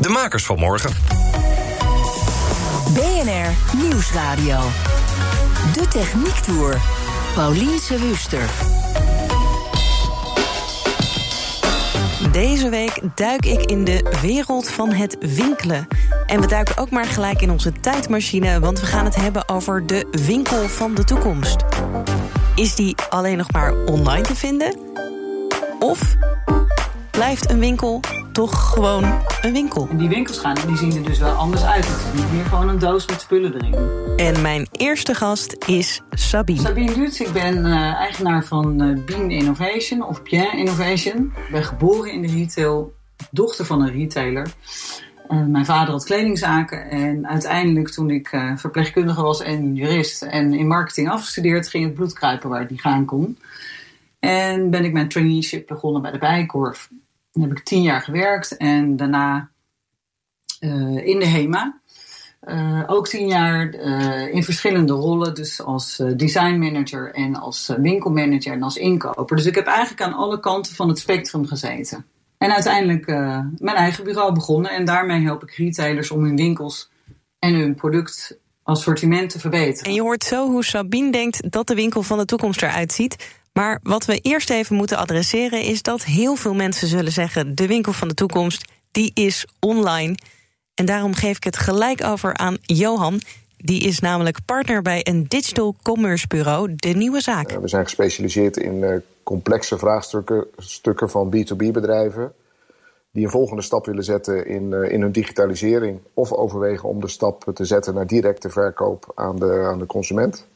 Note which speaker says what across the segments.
Speaker 1: De makers van morgen.
Speaker 2: BNR Nieuwsradio. De Techniek Tour. Pauliense Wuster.
Speaker 3: Deze week duik ik in de wereld van het winkelen. En we duiken ook maar gelijk in onze tijdmachine, want we gaan het hebben over de winkel van de toekomst. Is die alleen nog maar online te vinden? Of blijft een winkel toch gewoon een winkel?
Speaker 4: En die winkels gaan, die zien er dus wel anders uit. Het is niet meer gewoon een doos met spullen erin.
Speaker 3: En mijn eerste gast is Sabine.
Speaker 4: Sabine Lutz, ik ben uh, eigenaar van uh, Bean Innovation of Bien Innovation. Ik ben geboren in de retail, dochter van een retailer. Uh, mijn vader had kledingzaken en uiteindelijk toen ik verpleegkundige was en jurist en in marketing afgestudeerd, ging het bloed kruipen waar het niet gaan kon. En ben ik mijn traineeship begonnen bij de Bijenkorf. Dan heb ik tien jaar gewerkt en daarna uh, in de HEMA. Uh, ook tien jaar uh, in verschillende rollen, dus als design manager en als winkelmanager en als inkoper. Dus ik heb eigenlijk aan alle kanten van het spectrum gezeten. En uiteindelijk mijn eigen bureau begonnen en daarmee help ik retailers om hun winkels en hun productassortiment te verbeteren.
Speaker 3: En je hoort zo hoe Sabine denkt dat de winkel van de toekomst eruit ziet. Maar wat we eerst even moeten adresseren is dat heel veel mensen zullen zeggen: de winkel van de toekomst die is online. En daarom geef ik het gelijk over aan Johan. Die is namelijk partner bij een digital commerce bureau, De Nieuwe Zaak.
Speaker 5: We zijn gespecialiseerd in complexe vraagstukken stukken van B2B-bedrijven. die een volgende stap willen zetten in, in hun digitalisering. of overwegen om de stap te zetten naar directe verkoop aan de, aan de consument.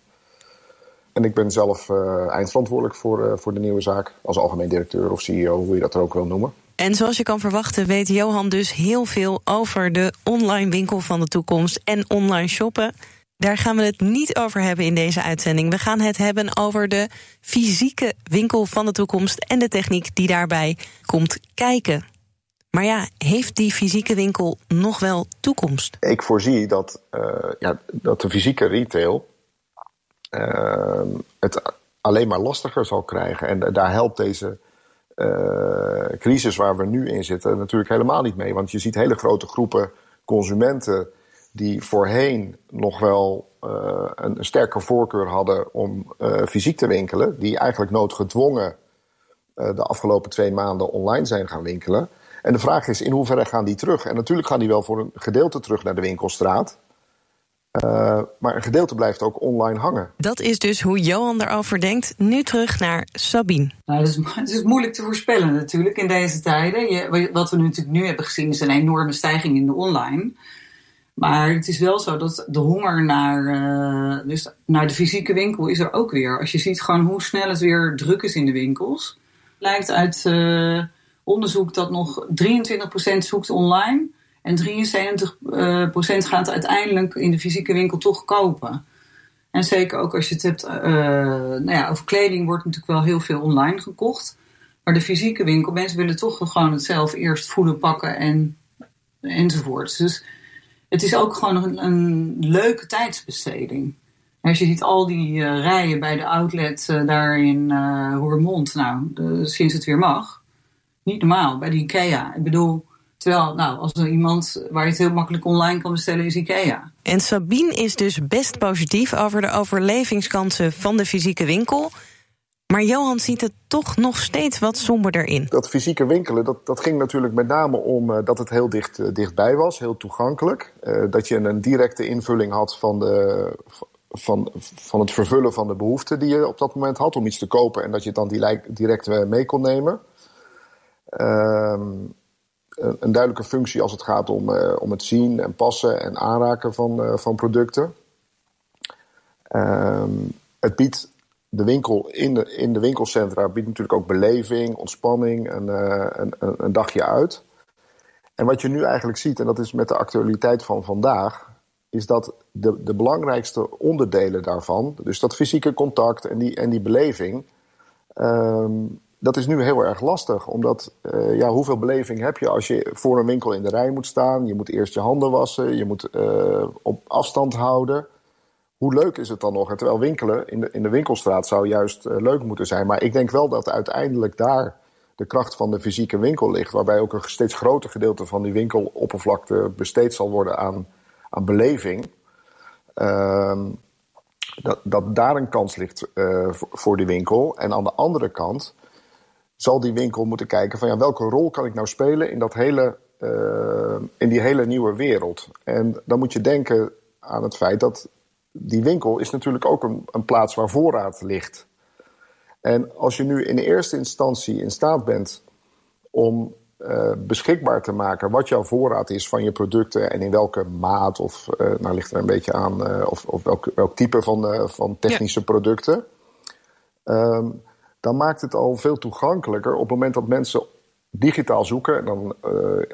Speaker 5: En ik ben zelf uh, eindverantwoordelijk voor, uh, voor de nieuwe zaak. Als algemeen directeur of CEO, hoe je dat er ook wil noemen.
Speaker 3: En zoals je kan verwachten, weet Johan dus heel veel over de online winkel van de toekomst en online shoppen. Daar gaan we het niet over hebben in deze uitzending. We gaan het hebben over de fysieke winkel van de toekomst en de techniek die daarbij komt kijken. Maar ja, heeft die fysieke winkel nog wel toekomst?
Speaker 5: Ik voorzie dat, uh, ja, dat de fysieke retail het alleen maar lastiger zal krijgen. En daar helpt deze uh, crisis waar we nu in zitten natuurlijk helemaal niet mee. Want je ziet hele grote groepen consumenten die voorheen nog wel uh, een sterke voorkeur hadden om fysiek te winkelen, die eigenlijk noodgedwongen de afgelopen twee maanden online zijn gaan winkelen. En de vraag is in hoeverre gaan die terug? En natuurlijk gaan die wel voor een gedeelte terug naar de winkelstraat. Uh, maar een gedeelte blijft ook online hangen.
Speaker 3: Dat is dus hoe Johan erover denkt. Nu terug naar Sabine.
Speaker 4: Nou, het, is, het is moeilijk te voorspellen natuurlijk in deze tijden. Je, wat we nu natuurlijk nu hebben gezien is een enorme stijging in de online. Maar het is wel zo dat de honger naar, uh, dus naar de fysieke winkel is er ook weer. Als je ziet gewoon hoe snel het weer druk is in de winkels. Blijkt uit uh, onderzoek dat nog 23% zoekt online. En 73% gaat uiteindelijk in de fysieke winkel toch kopen. En zeker ook als je het hebt, uh, nou ja, over kleding wordt natuurlijk wel heel veel online gekocht. Maar de fysieke winkel, mensen willen toch gewoon het zelf eerst voeden, pakken en, enzovoorts. Dus het is ook gewoon een, leuke tijdsbesteding. Als je ziet al die uh, rijen bij de outlet uh, daar in Roermond, nou, sinds het weer mag. Niet normaal, bij de IKEA. Ik bedoel, Terwijl, nou, als er iemand waar je het heel makkelijk online kan bestellen, is IKEA.
Speaker 3: En Sabine is dus best positief over de overlevingskansen van de fysieke winkel. Maar Johan ziet het toch nog steeds wat somberder in.
Speaker 5: Dat fysieke winkelen, dat, dat ging natuurlijk met name om uh, dat het heel dicht, uh, dichtbij was, heel toegankelijk. Uh, dat je een directe invulling had van, de, van, van het vervullen van de behoeften die je op dat moment had om iets te kopen en dat je het dan direct mee kon nemen. Ehm, een duidelijke functie als het gaat om, uh, om het zien en passen en aanraken van, uh, van producten. Um, het biedt de winkel in de, in de winkelcentra biedt natuurlijk ook beleving, ontspanning, een, uh, een, een, dagje uit. En wat je nu eigenlijk ziet, en dat is met de actualiteit van vandaag, is dat de, de belangrijkste onderdelen daarvan, dus dat fysieke contact en die, en die beleving, ehm, dat is nu heel erg lastig. Omdat, uh, ja, hoeveel beleving heb je als je voor een winkel in de rij moet staan? Je moet eerst je handen wassen, je moet uh, op afstand houden. Hoe leuk is het dan nog? Terwijl winkelen in de, in de winkelstraat zou juist uh, leuk moeten zijn. Maar ik denk wel dat uiteindelijk daar de kracht van de fysieke winkel ligt. Waarbij ook een steeds groter gedeelte van die winkeloppervlakte besteed zal worden aan, aan beleving. Ehm, dat, dat daar een kans ligt voor die winkel. En aan de andere kant zal die winkel moeten kijken van ja, welke rol kan ik nou spelen in, dat hele, uh, in die hele nieuwe wereld. En dan moet je denken aan het feit dat die winkel is natuurlijk ook een, een plaats waar voorraad ligt. En als je nu in eerste instantie in staat bent om uh, beschikbaar te maken wat jouw voorraad is van je producten en in welke maat, of uh, nou ligt er een beetje aan, uh, of, of welk, welk type van, van technische ja. producten. Um, dan maakt het al veel toegankelijker op het moment dat mensen digitaal zoeken. Dan,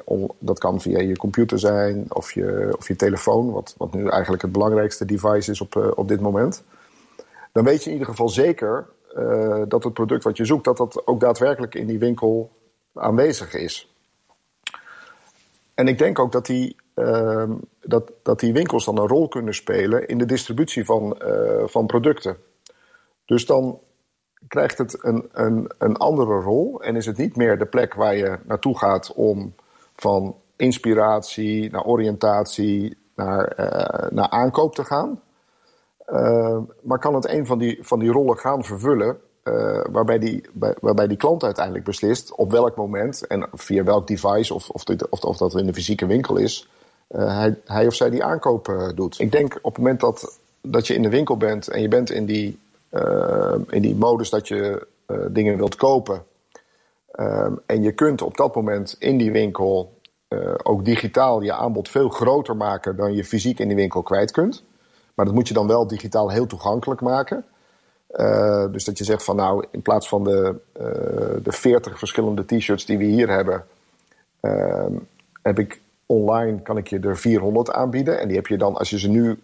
Speaker 5: om, dat kan via je computer zijn of je, of je telefoon, wat, wat nu eigenlijk het belangrijkste device is op, uh, op dit moment. Dan weet je in ieder geval zeker uh, dat het product wat je zoekt, dat dat ook daadwerkelijk in die winkel aanwezig is. En ik denk ook dat die, dat, dat die winkels dan een rol kunnen spelen in de distributie van, van producten. Dus dan krijgt het een, een, een andere rol en is het niet meer de plek waar je naartoe gaat om van inspiratie naar oriëntatie naar, uh, naar aankoop te gaan. Uh, maar kan het een van die, van die rollen gaan vervullen, uh, waarbij, die, bij, waarbij die klant uiteindelijk beslist op welk moment en via welk device, of, of, dit, of, of dat in de fysieke winkel is, hij, hij of zij die aankoop doet. Ik denk op het moment dat, dat je in de winkel bent en je bent in die in die modus dat je uh, dingen wilt kopen. Uh, en je kunt op dat moment in die winkel uh, ook digitaal je aanbod veel groter maken dan je fysiek in die winkel kwijt kunt. Maar dat moet je dan wel digitaal heel toegankelijk maken. Dus dat je zegt van nou, in plaats van de, de 40 verschillende t-shirts die we hier hebben, uh, heb ik online kan ik je er 400 aanbieden. En die heb je dan, als je ze nu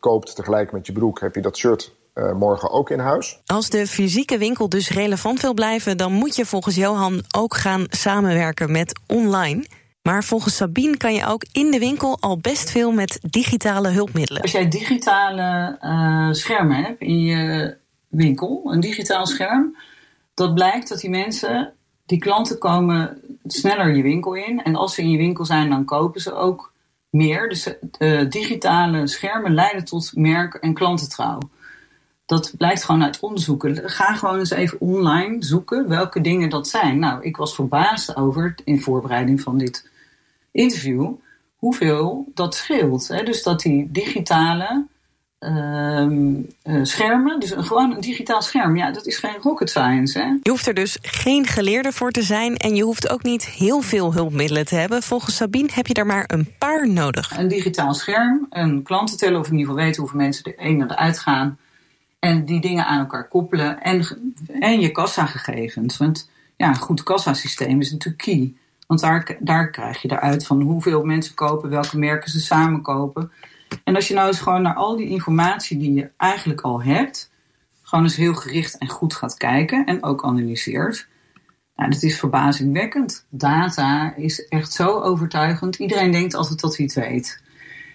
Speaker 5: koopt tegelijk met je broek, heb je dat shirt uh, morgen ook in huis.
Speaker 3: Als de fysieke winkel dus relevant wil blijven, dan moet je volgens Johan ook gaan samenwerken met online. Maar volgens Sabine kan je ook in de winkel al best veel met digitale hulpmiddelen.
Speaker 4: Als jij digitale uh, schermen hebt in je winkel, een digitaal scherm, dat blijkt dat die mensen, die klanten komen sneller je winkel in. En als ze in je winkel zijn, dan kopen ze ook meer. Dus de digitale schermen leiden tot merk- en klantentrouw dat blijkt gewoon uit onderzoeken. Ga gewoon eens even online zoeken welke dingen dat zijn. Nou, ik was verbaasd over, in voorbereiding van dit interview, hoeveel dat scheelt. Hè? Dus dat die digitale uh, uh, schermen, dus een, gewoon een digitaal scherm, ja, dat is geen rocket science. Hè?
Speaker 3: Je hoeft er dus geen geleerde voor te zijn en je hoeft ook niet heel veel hulpmiddelen te hebben. Volgens Sabine heb je er maar een paar nodig.
Speaker 4: Een digitaal scherm, een klantenteller, of in ieder geval weten hoeveel mensen er een naar de uitgaan en die dingen aan elkaar koppelen. En, en je kassagegevens. Want ja, een goed kassasysteem is natuurlijk key. Want daar, daar krijg je eruit van hoeveel mensen kopen, welke merken ze samen kopen. En als je nou eens gewoon naar al die informatie die je eigenlijk al hebt, gewoon eens heel gericht en goed gaat kijken en ook analyseert. Nou, dat is verbazingwekkend. Data is echt zo overtuigend. Iedereen denkt altijd dat hij het weet.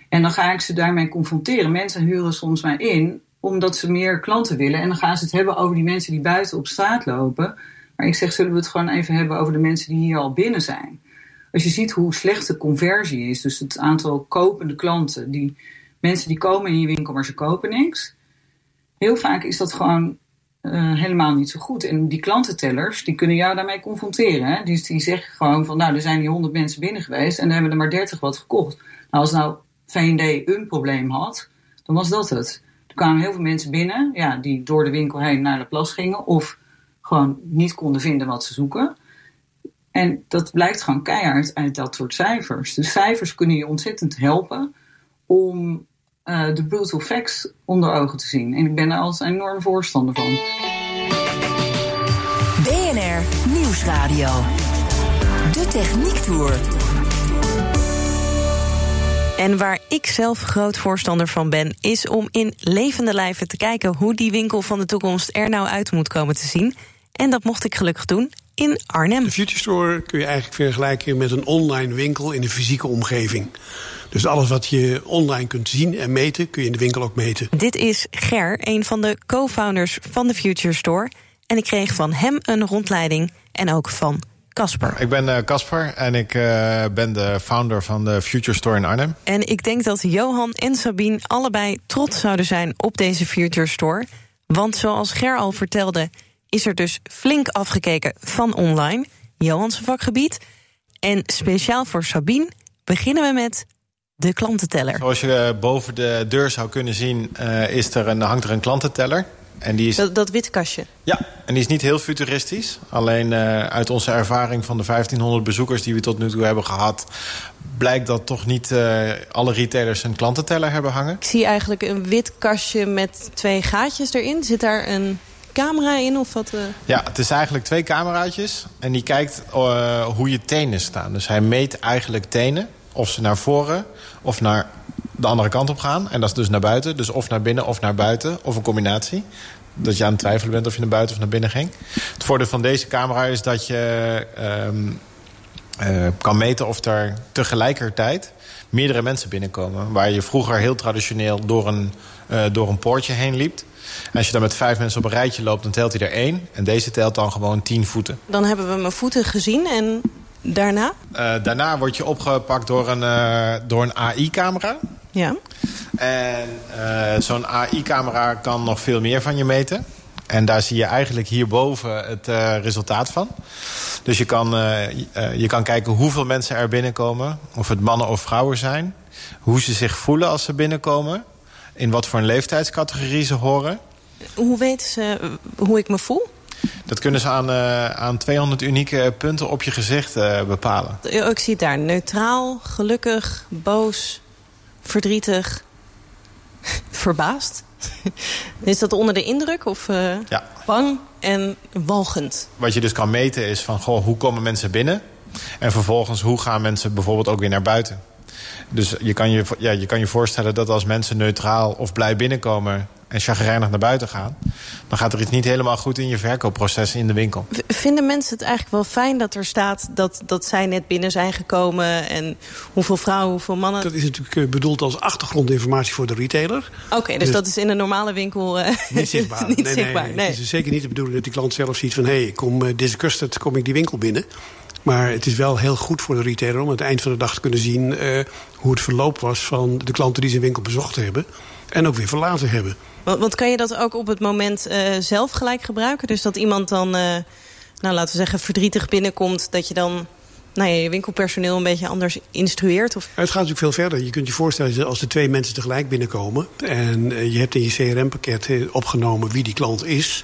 Speaker 4: En dan ga ik ze daarmee confronteren. Mensen huren soms mij in omdat ze meer klanten willen. En dan gaan ze het hebben over die mensen die buiten op straat lopen. Maar ik zeg, zullen we het gewoon even hebben over de mensen die hier al binnen zijn? Als je ziet hoe slecht de conversie is, dus het aantal kopende klanten, die mensen die komen in je winkel, maar ze kopen niks. Heel vaak is dat gewoon uh, helemaal niet zo goed. En die klantentellers, die kunnen jou daarmee confronteren. Hè? Die, die zeggen gewoon van, nou, er zijn hier 100 mensen binnen geweest en er hebben er maar 30 wat gekocht. Nou, als nou V&D een probleem had, dan was dat het kwamen heel veel mensen binnen ja, die door de winkel heen naar de plas gingen of gewoon niet konden vinden wat ze zoeken. En dat blijkt gewoon keihard uit dat soort cijfers. De cijfers kunnen je ontzettend helpen om uh, de brutal facts onder ogen te zien. En ik ben er als enorm voorstander van.
Speaker 2: BNR Nieuwsradio. De Techniek Tour.
Speaker 3: En waar ik zelf groot voorstander van ben, is om in levende lijven te kijken hoe die winkel van de toekomst er nou uit moet komen te zien. En dat mocht ik gelukkig doen in Arnhem.
Speaker 6: De Future Store kun je eigenlijk vergelijken met een online winkel in een fysieke omgeving. Dus alles wat je online kunt zien en meten, kun je in de winkel ook meten.
Speaker 3: Dit is Ger, een van de co-founders van de Future Store. En ik kreeg van hem een rondleiding en ook van Casper.
Speaker 7: Ik ben Casper en ik uh, ben de founder van de Future Store in Arnhem.
Speaker 3: En ik denk dat Johan en Sabine allebei trots zouden zijn op deze Future Store. Want zoals Ger al vertelde, is er dus flink afgekeken van online, Johans vakgebied. En speciaal voor Sabine beginnen we met de klantenteller.
Speaker 7: Zoals je boven de deur zou kunnen zien, uh, is er een, hangt er een klantenteller. En die is...
Speaker 3: dat, dat wit kastje?
Speaker 7: Ja, en die is niet heel futuristisch. Alleen uh, uit onze ervaring van de 1500 bezoekers die we tot nu toe hebben gehad... blijkt dat toch niet uh, alle retailers een klantenteller hebben hangen.
Speaker 3: Ik zie eigenlijk een wit kastje met twee gaatjes erin. Zit daar een camera in of wat? Uh...
Speaker 7: Ja, het is eigenlijk twee cameraatjes. En die kijkt hoe je tenen staan. Dus hij meet eigenlijk tenen. Of ze naar voren of naar de andere kant op gaan. En dat is dus naar buiten. Dus of naar binnen of naar buiten. Of een combinatie. Dat je aan het twijfelen bent of je naar buiten of naar binnen ging. Het voordeel van deze camera is dat je um, uh, kan meten of er tegelijkertijd meerdere mensen binnenkomen. Waar je vroeger heel traditioneel door een, uh, door een poortje heen liep. En als je dan met vijf mensen op een rijtje loopt, dan telt hij er één. En deze telt dan gewoon tien voeten.
Speaker 3: Dan hebben we mijn voeten gezien en daarna?
Speaker 7: Uh, daarna word je opgepakt door een, door een AI-camera.
Speaker 3: Ja.
Speaker 7: En uh, zo'n AI-camera kan nog veel meer van je meten. En daar zie je eigenlijk hierboven het resultaat van. Dus je kan, je kan kijken hoeveel mensen er binnenkomen. Of het mannen of vrouwen zijn. Hoe ze zich voelen als ze binnenkomen. In wat voor een leeftijdscategorie ze horen.
Speaker 3: Hoe weten ze hoe ik me voel?
Speaker 7: Dat kunnen ze aan, uh, aan 200 unieke punten op je gezicht bepalen.
Speaker 3: Ik zie het daar. Neutraal, gelukkig, boos, verdrietig, verbaasd. Is dat onder de indruk of uh,
Speaker 7: ja.
Speaker 3: bang en walgend?
Speaker 7: Wat je dus kan meten is van goh, hoe komen mensen binnen? En vervolgens hoe gaan mensen bijvoorbeeld ook weer naar buiten? Dus je kan je, ja, je kan je voorstellen dat als mensen neutraal of blij binnenkomen en chagrijnig naar buiten gaan... dan gaat er iets niet helemaal goed in je verkoopproces in de winkel.
Speaker 3: Vinden mensen het eigenlijk wel fijn dat er staat... dat, dat zij net binnen zijn gekomen en hoeveel vrouwen, hoeveel mannen...
Speaker 6: Dat is natuurlijk bedoeld als achtergrondinformatie voor de retailer.
Speaker 3: Oké, okay, dus, dus, dat is in een normale winkel uh,
Speaker 6: niet zichtbaar.
Speaker 3: niet
Speaker 6: nee,
Speaker 3: zichtbaar.
Speaker 6: Nee, nee. Het is zeker niet de bedoeling dat die klant zelf ziet van... hé, hey, ik kom uh, deze custard, kom ik die winkel binnen... Maar het is wel heel goed voor de retailer om aan het eind van de dag te kunnen zien... Uh, hoe het verloop was van de klanten die zijn winkel bezocht hebben. En ook weer verlaten hebben.
Speaker 3: Want, want kan je dat ook op het moment uh, zelf gelijk gebruiken? Dus dat iemand dan, uh, nou laten we zeggen, verdrietig binnenkomt... dat je dan nou ja, je winkelpersoneel een beetje anders instrueert? Of?
Speaker 6: Het gaat natuurlijk veel verder. Je kunt je voorstellen als er twee mensen tegelijk binnenkomen... en uh, je hebt in je CRM-pakket opgenomen wie die klant is...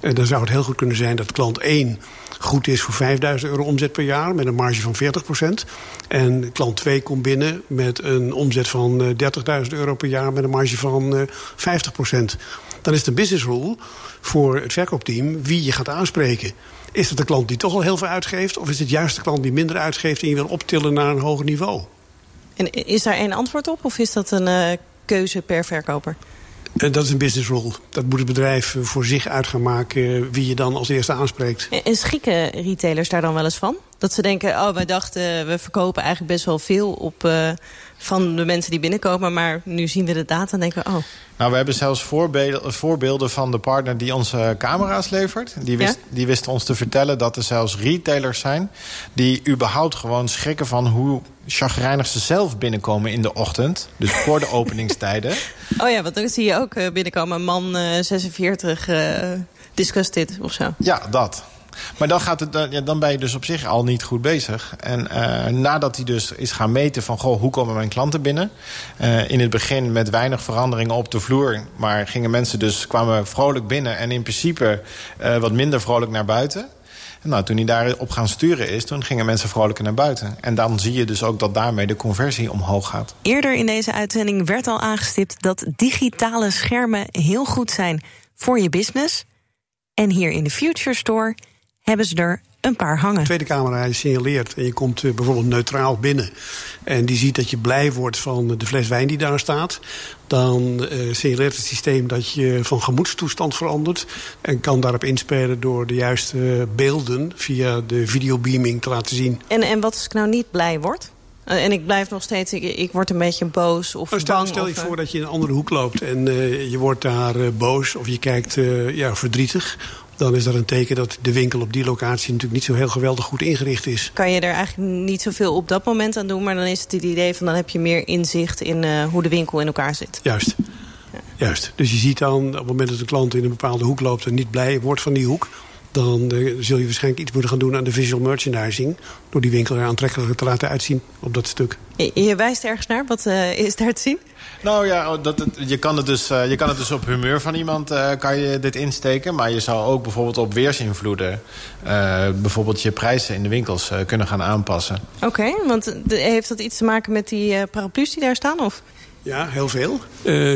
Speaker 6: dan zou het heel goed kunnen zijn dat klant 1 goed is voor 5000 euro omzet per jaar... met een marge van 40% En klant 2 komt binnen met een omzet van 30.000 euro per jaar... met een marge van uh, 50% Dan is een business rule voor het verkoopteam wie je gaat aanspreken. Is het de klant die toch al heel veel uitgeeft... of is het juist de klant die minder uitgeeft... en je wil optillen naar een hoger niveau?
Speaker 3: En is daar één antwoord op of is dat een uh, keuze per verkoper?
Speaker 6: Dat is een business rule. Dat moet het bedrijf voor zich uit gaan maken wie je dan als eerste aanspreekt.
Speaker 3: En schikken retailers daar dan wel eens van? Dat ze denken, oh, wij dachten, we verkopen eigenlijk best wel veel op, uh, van de mensen die binnenkomen. Maar nu zien we de data en denken, oh.
Speaker 7: Nou, we hebben zelfs voorbeelden, voorbeelden van de partner die onze camera's levert. Die wist, ja? die wist ons te vertellen dat er zelfs retailers zijn... die überhaupt gewoon schrikken van hoe chagrijnig ze zelf binnenkomen in de ochtend. Dus voor de openingstijden.
Speaker 3: Oh ja, want dan zie je ook binnenkomen een man uh, 46... Uh, discuss dit of zo.
Speaker 7: Ja, dat. Maar dan, gaat het, ja, dan ben je dus op zich al niet goed bezig. En uh, nadat hij dus is gaan meten van... Goh, hoe komen mijn klanten binnen? Uh, in het begin met weinig veranderingen op de vloer. Maar gingen mensen dus, kwamen vrolijk binnen... en in principe uh, wat minder vrolijk naar buiten. En nou, toen hij daarop gaan sturen is, toen gingen mensen vrolijker naar buiten. En dan zie je dus ook dat daarmee de conversie omhoog gaat.
Speaker 3: Eerder in deze uitzending werd al aangestipt... dat digitale schermen heel goed zijn voor je business... En hier in de Future Store hebben ze er een paar hangen.
Speaker 6: De tweede camera signaleert en je komt eh, bijvoorbeeld neutraal binnen. En die ziet dat je blij wordt van de fles wijn die daar staat. Dan uh, signaleert het systeem dat je van gemoedstoestand verandert. En kan daarop inspelen door de juiste beelden via de videobeaming te laten zien.
Speaker 3: En, en wat als ik nou niet blij word? Eh, en ik blijf nog steeds, ik, ik word een beetje boos of
Speaker 6: nou, stel,
Speaker 3: bang.
Speaker 6: Stel je
Speaker 3: of,
Speaker 6: voor dat je in een andere hoek loopt en uh, je wordt daar uh, boos of je kijkt ja, verdrietig. Dan is dat een teken dat de winkel op die locatie natuurlijk niet zo heel geweldig goed ingericht is.
Speaker 3: Kan je er eigenlijk niet zoveel op dat moment aan doen, maar dan is het het idee van dan heb je meer inzicht in hoe de winkel in elkaar zit.
Speaker 6: Juist. Ja. Juist. Dus je ziet dan op het moment dat een klant in een bepaalde hoek loopt en niet blij wordt van die hoek dan uh, zul je waarschijnlijk iets moeten gaan doen aan de visual merchandising. Door die winkel er aantrekkelijker te laten uitzien op dat stuk.
Speaker 3: Je, je wijst ergens naar. Wat uh, is daar te zien?
Speaker 7: Nou ja, dat het, je, kan het dus, uh, je kan het dus op humeur van iemand kan je dit insteken. Maar je zou ook bijvoorbeeld op weersinvloeden... bijvoorbeeld je prijzen in de winkels kunnen gaan aanpassen.
Speaker 3: Oké, okay, want de, heeft dat iets te maken met die paraplu's die daar staan? Of?
Speaker 6: Ja, heel veel.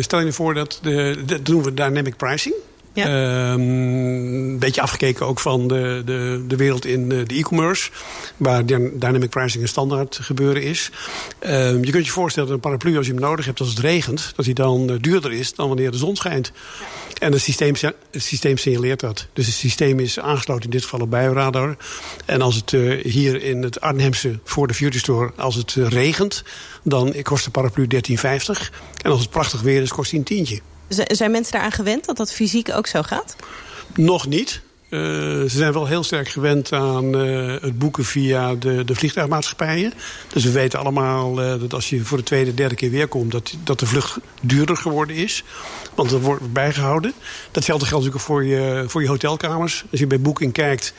Speaker 6: stel je voor dat, de, dat doen we dynamic pricing.
Speaker 3: Ja.
Speaker 6: Een beetje afgekeken ook van de, de, de wereld in de e-commerce. Waar dynamic pricing een standaard gebeuren is. Um, je kunt je voorstellen dat een paraplu als je hem nodig hebt als het regent. Dat hij dan duurder is dan wanneer de zon schijnt. En het systeem, het systeem signaleert dat. Dus het systeem is aangesloten in dit geval op buienradar. En als het uh, hier in het Arnhemse voor de Future Store... als het regent, dan kost de paraplu 13,50. En als het prachtig weer is, kost hij een tientje.
Speaker 3: Zijn mensen daaraan gewend dat dat fysiek ook zo gaat?
Speaker 6: Nog niet. Uh, ze zijn wel heel sterk gewend aan uh, het boeken via de, de vliegtuigmaatschappijen. Dus we weten allemaal uh, dat als je voor de tweede, derde keer weer komt... Dat, dat de vlucht duurder geworden is. Want dat wordt bijgehouden. Datzelfde geldt natuurlijk voor je, voor je hotelkamers. Als je bij Booking kijkt,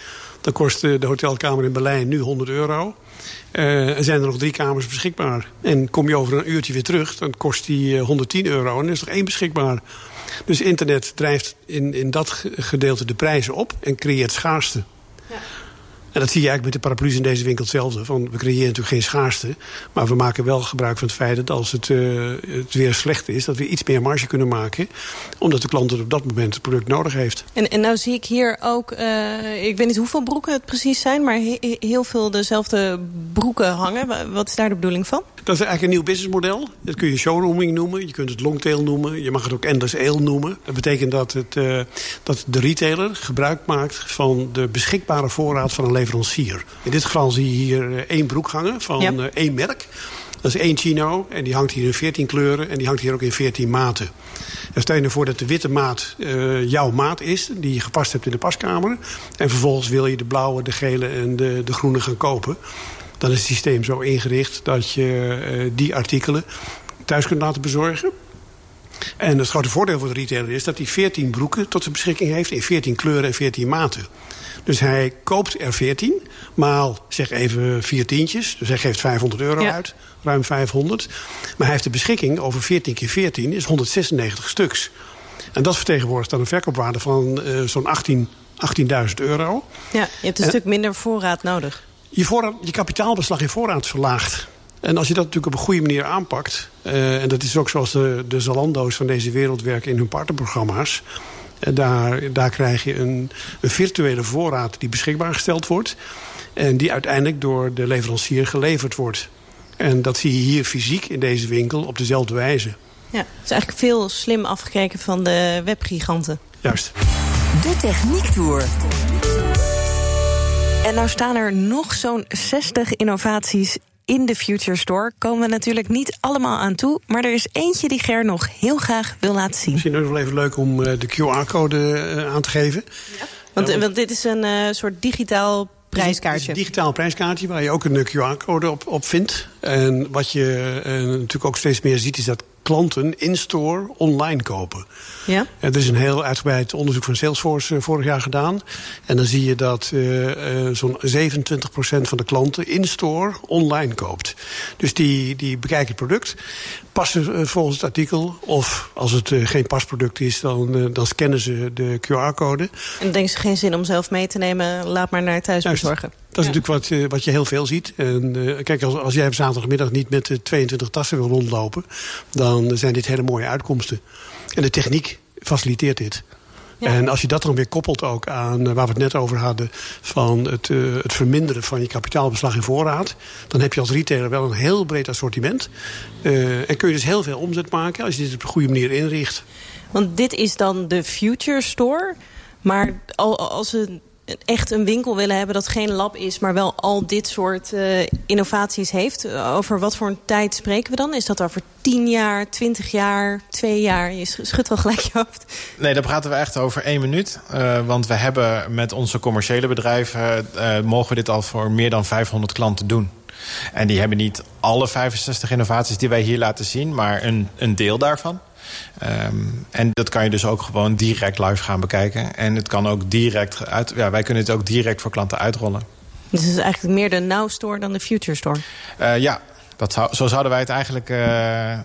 Speaker 6: dan kost de hotelkamer in Berlijn nu 100 euro. Uh, er zijn er nog drie kamers beschikbaar. En kom je over een uurtje weer terug, dan kost die 110 euro. En er is nog één beschikbaar. Dus internet drijft in, in dat gedeelte de prijzen op en creëert schaarste. Ja. En dat zie je eigenlijk met de paraplu's in deze winkel hetzelfde. Van, we creëren natuurlijk geen schaarste. Maar we maken wel gebruik van het feit dat als het, uh, het weer slecht is... dat we iets meer marge kunnen maken. Omdat de klant het op dat moment het product nodig heeft.
Speaker 3: En, en nou zie ik hier ook... Uh, ik weet niet hoeveel broeken het precies zijn... maar he heel veel dezelfde broeken hangen. Wat is daar de bedoeling van?
Speaker 6: Dat is eigenlijk een nieuw businessmodel. Dat kun je showrooming noemen. Je kunt het longtail noemen. Je mag het ook endless ale noemen. Dat betekent dat, het, uh, dat de retailer gebruik maakt... van de beschikbare voorraad van een leverancier. In dit geval zie je hier één broek hangen van ja. uh, één merk. Dat is één chino en die hangt hier in 14 kleuren... en die hangt hier ook in 14 maten. En stel je ervoor dat de witte maat uh, jouw maat is... die je gepast hebt in de paskamer... en vervolgens wil je de blauwe, de gele en de, de groene gaan kopen dan is het systeem zo ingericht dat je uh, die artikelen thuis kunt laten bezorgen. En het grote voordeel voor de retailer is dat hij 14 broeken tot zijn beschikking heeft... in 14 kleuren en 14 maten. Dus hij koopt er 14, maal zeg even vier tientjes. Dus hij geeft 500 euro ja. uit, ruim 500. Maar hij heeft de beschikking over 14 keer 14 is 196 stuks. En dat vertegenwoordigt dan een verkoopwaarde van uh, zo'n 18, 18.000 euro.
Speaker 3: Ja, je hebt een en, stuk minder voorraad nodig
Speaker 6: je, voorraad, je kapitaalbeslag in voorraad verlaagt. En als je dat natuurlijk op een goede manier aanpakt... Uh, en dat is ook zoals de, de Zalando's van deze wereld werken in hun partnerprogramma's... Daar, daar krijg je een, een virtuele voorraad die beschikbaar gesteld wordt... en die uiteindelijk door de leverancier geleverd wordt. En dat zie je hier fysiek in deze winkel op dezelfde wijze.
Speaker 3: Ja, het is eigenlijk veel slim afgekeken van de webgiganten.
Speaker 6: Juist.
Speaker 2: De Techniek Tour.
Speaker 3: En nou staan er nog zo'n 60 innovaties in de Future Store. Komen we natuurlijk niet allemaal aan toe. Maar er is eentje die Ger nog heel graag wil laten zien.
Speaker 6: Misschien ook wel even leuk om de QR-code aan te geven.
Speaker 3: Ja. Want, want dit is een uh, soort digitaal prijskaartje.
Speaker 6: Het is een digitaal prijskaartje waar je ook een QR-code op, op vindt. En wat je uh, natuurlijk ook steeds meer ziet is dat klanten in-store online kopen.
Speaker 3: Ja?
Speaker 6: Er is een heel uitgebreid onderzoek van Salesforce uh, vorig jaar gedaan. En dan zie je dat uh, uh, zo'n 27% van de klanten in-store online koopt. Dus die, die bekijken het product, passen volgens het artikel... of als het geen pasproduct is, dan, dan scannen ze de QR-code.
Speaker 3: En dan denken ze geen zin om zelf mee te nemen... laat maar naar thuis
Speaker 6: Juist.
Speaker 3: bezorgen.
Speaker 6: Dat is ja. natuurlijk wat, wat je heel veel ziet. En uh, kijk, als, als jij op zaterdagmiddag niet met de 22 tassen wil rondlopen... dan zijn dit hele mooie uitkomsten. En de techniek faciliteert dit. En als je dat dan weer koppelt ook aan eh, waar we het net over hadden... van het, uh, het verminderen van je kapitaalbeslag in voorraad... dan heb je als retailer wel een heel breed assortiment. Uh, en kun je dus heel veel omzet maken als je dit op de goede manier inricht.
Speaker 3: Want dit is dan de Future Store... Maar als we echt een winkel willen hebben dat geen lab is... maar wel al dit soort uh, innovaties heeft... over wat voor een tijd spreken we dan? Is dat over 10 jaar, 20 jaar, 2 jaar? Je schudt wel gelijk je hoofd.
Speaker 7: Nee, daar praten we echt over één minuut. Uh, want we hebben met onze commerciële bedrijven... Mogen we dit al voor meer dan 500 klanten doen. En die hebben niet alle 65 innovaties die wij hier laten zien... maar een, een deel daarvan. Um, en dat kan je dus ook gewoon direct live gaan bekijken. En het kan ook direct uit. Ja, wij kunnen het ook direct voor klanten uitrollen.
Speaker 3: Dus het is eigenlijk meer de Now Store dan de Future Store?
Speaker 7: Uh, ja, dat zou, zo zouden wij het eigenlijk, uh,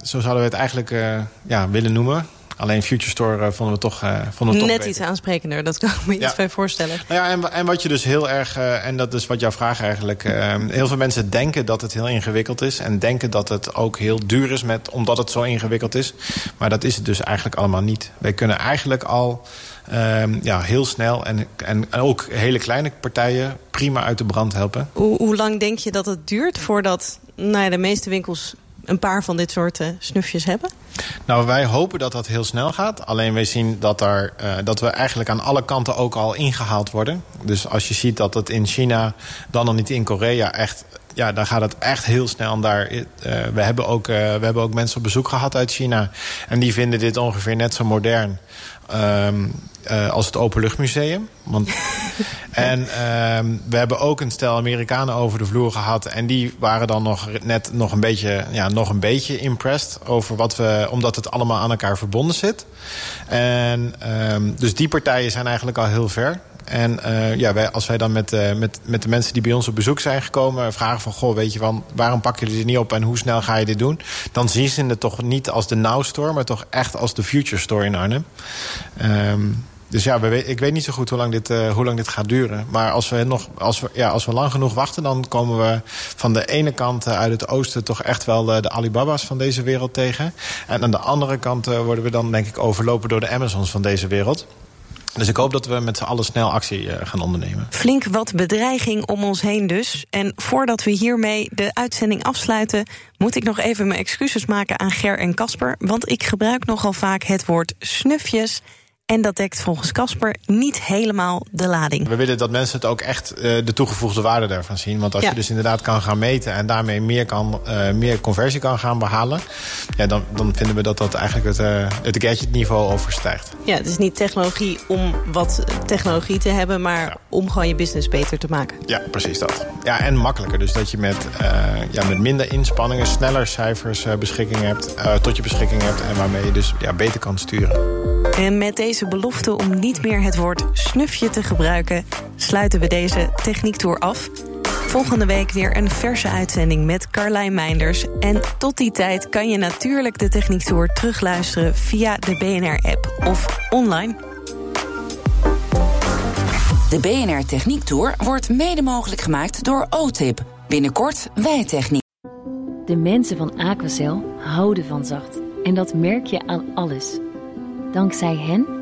Speaker 7: zo zouden wij het eigenlijk uh, ja, willen noemen. Alleen Future Store uh, vonden we toch, uh, vonden we toch
Speaker 3: Net
Speaker 7: beter.
Speaker 3: iets aansprekender, dat kan ik me ja. iets bij voorstellen.
Speaker 7: Nou ja, en, en wat je dus heel erg, uh, en dat is wat jouw vraag eigenlijk... heel veel mensen denken dat het heel ingewikkeld is... en denken dat het ook heel duur is met, omdat het zo ingewikkeld is. Maar dat is het dus eigenlijk allemaal niet. Wij kunnen eigenlijk al um, ja, heel snel en, en ook hele kleine partijen... prima uit de brand helpen.
Speaker 3: Hoe, hoe lang denk je dat het duurt voordat nou ja, de meeste winkels een paar van dit soort uh, snufjes hebben?
Speaker 7: Nou, wij hopen dat dat heel snel gaat. Alleen wij zien dat, er, uh, dat we eigenlijk aan alle kanten ook al ingehaald worden. Dus als je ziet dat het in China, dan nog niet in Korea, echt ja, dan gaat het echt heel snel. Daar, uh, we, hebben ook, uh, we hebben ook mensen op bezoek gehad uit China. En die vinden dit ongeveer net zo modern um, uh, als het Openluchtmuseum. Want, en um, we hebben ook een stel Amerikanen over de vloer gehad. En die waren dan nog net nog een beetje, ja, nog een beetje impressed over wat we, omdat het allemaal aan elkaar verbonden zit. En um, dus die partijen zijn eigenlijk al heel ver. En uh, ja, wij, als wij dan met, uh, met, met de mensen die bij ons op bezoek zijn gekomen... vragen van, goh, weet je van, waarom pakken jullie dit niet op... en hoe snel ga je dit doen? Dan zien ze het toch niet als de Now Store... maar toch echt als de Future Store in Arnhem. Um, dus ja, ik weet niet zo goed hoe lang dit, uh, hoe lang dit gaat duren. Maar als we, nog, als, we, ja, als we lang genoeg wachten... dan komen we van de ene kant uit het oosten... toch echt wel de Alibaba's van deze wereld tegen. En aan de andere kant worden we dan, denk ik... overlopen door de Amazons van deze wereld. Dus ik hoop dat we met z'n allen snel actie uh, gaan ondernemen.
Speaker 3: Flink wat bedreiging om ons heen dus. En voordat we hiermee de uitzending afsluiten... moet ik nog even mijn excuses maken aan Ger en Casper... want ik gebruik nogal vaak het woord snufjes... En dat dekt volgens Casper niet helemaal de lading.
Speaker 7: We willen dat mensen het ook echt uh, de toegevoegde waarde daarvan zien. Want als ja. je dus inderdaad kan gaan meten en daarmee meer, kan, uh, meer conversie kan gaan behalen... Ja, dan, dan vinden we dat dat eigenlijk het, uh, het gadgetniveau overstijgt.
Speaker 3: Ja, het is niet technologie om wat technologie te hebben... maar ja. om gewoon je business beter te maken.
Speaker 7: Ja, precies dat. Ja, en makkelijker. Dus dat je met, ja, met minder inspanningen sneller cijfers beschikking hebt, tot je beschikking hebt... en waarmee je dus ja, beter kan sturen.
Speaker 3: En met deze belofte om niet meer het woord snufje te gebruiken... sluiten we deze techniektour af. Volgende week weer een verse uitzending met Carlijn Meinders. En tot die tijd kan je natuurlijk de techniektour terugluisteren... via de BNR-app of online.
Speaker 2: De BNR Techniektour wordt mede mogelijk gemaakt door OTIP. Binnenkort Wijtechniek.
Speaker 8: De mensen van Aquacel houden van zacht. En dat merk je aan alles... Dankzij hen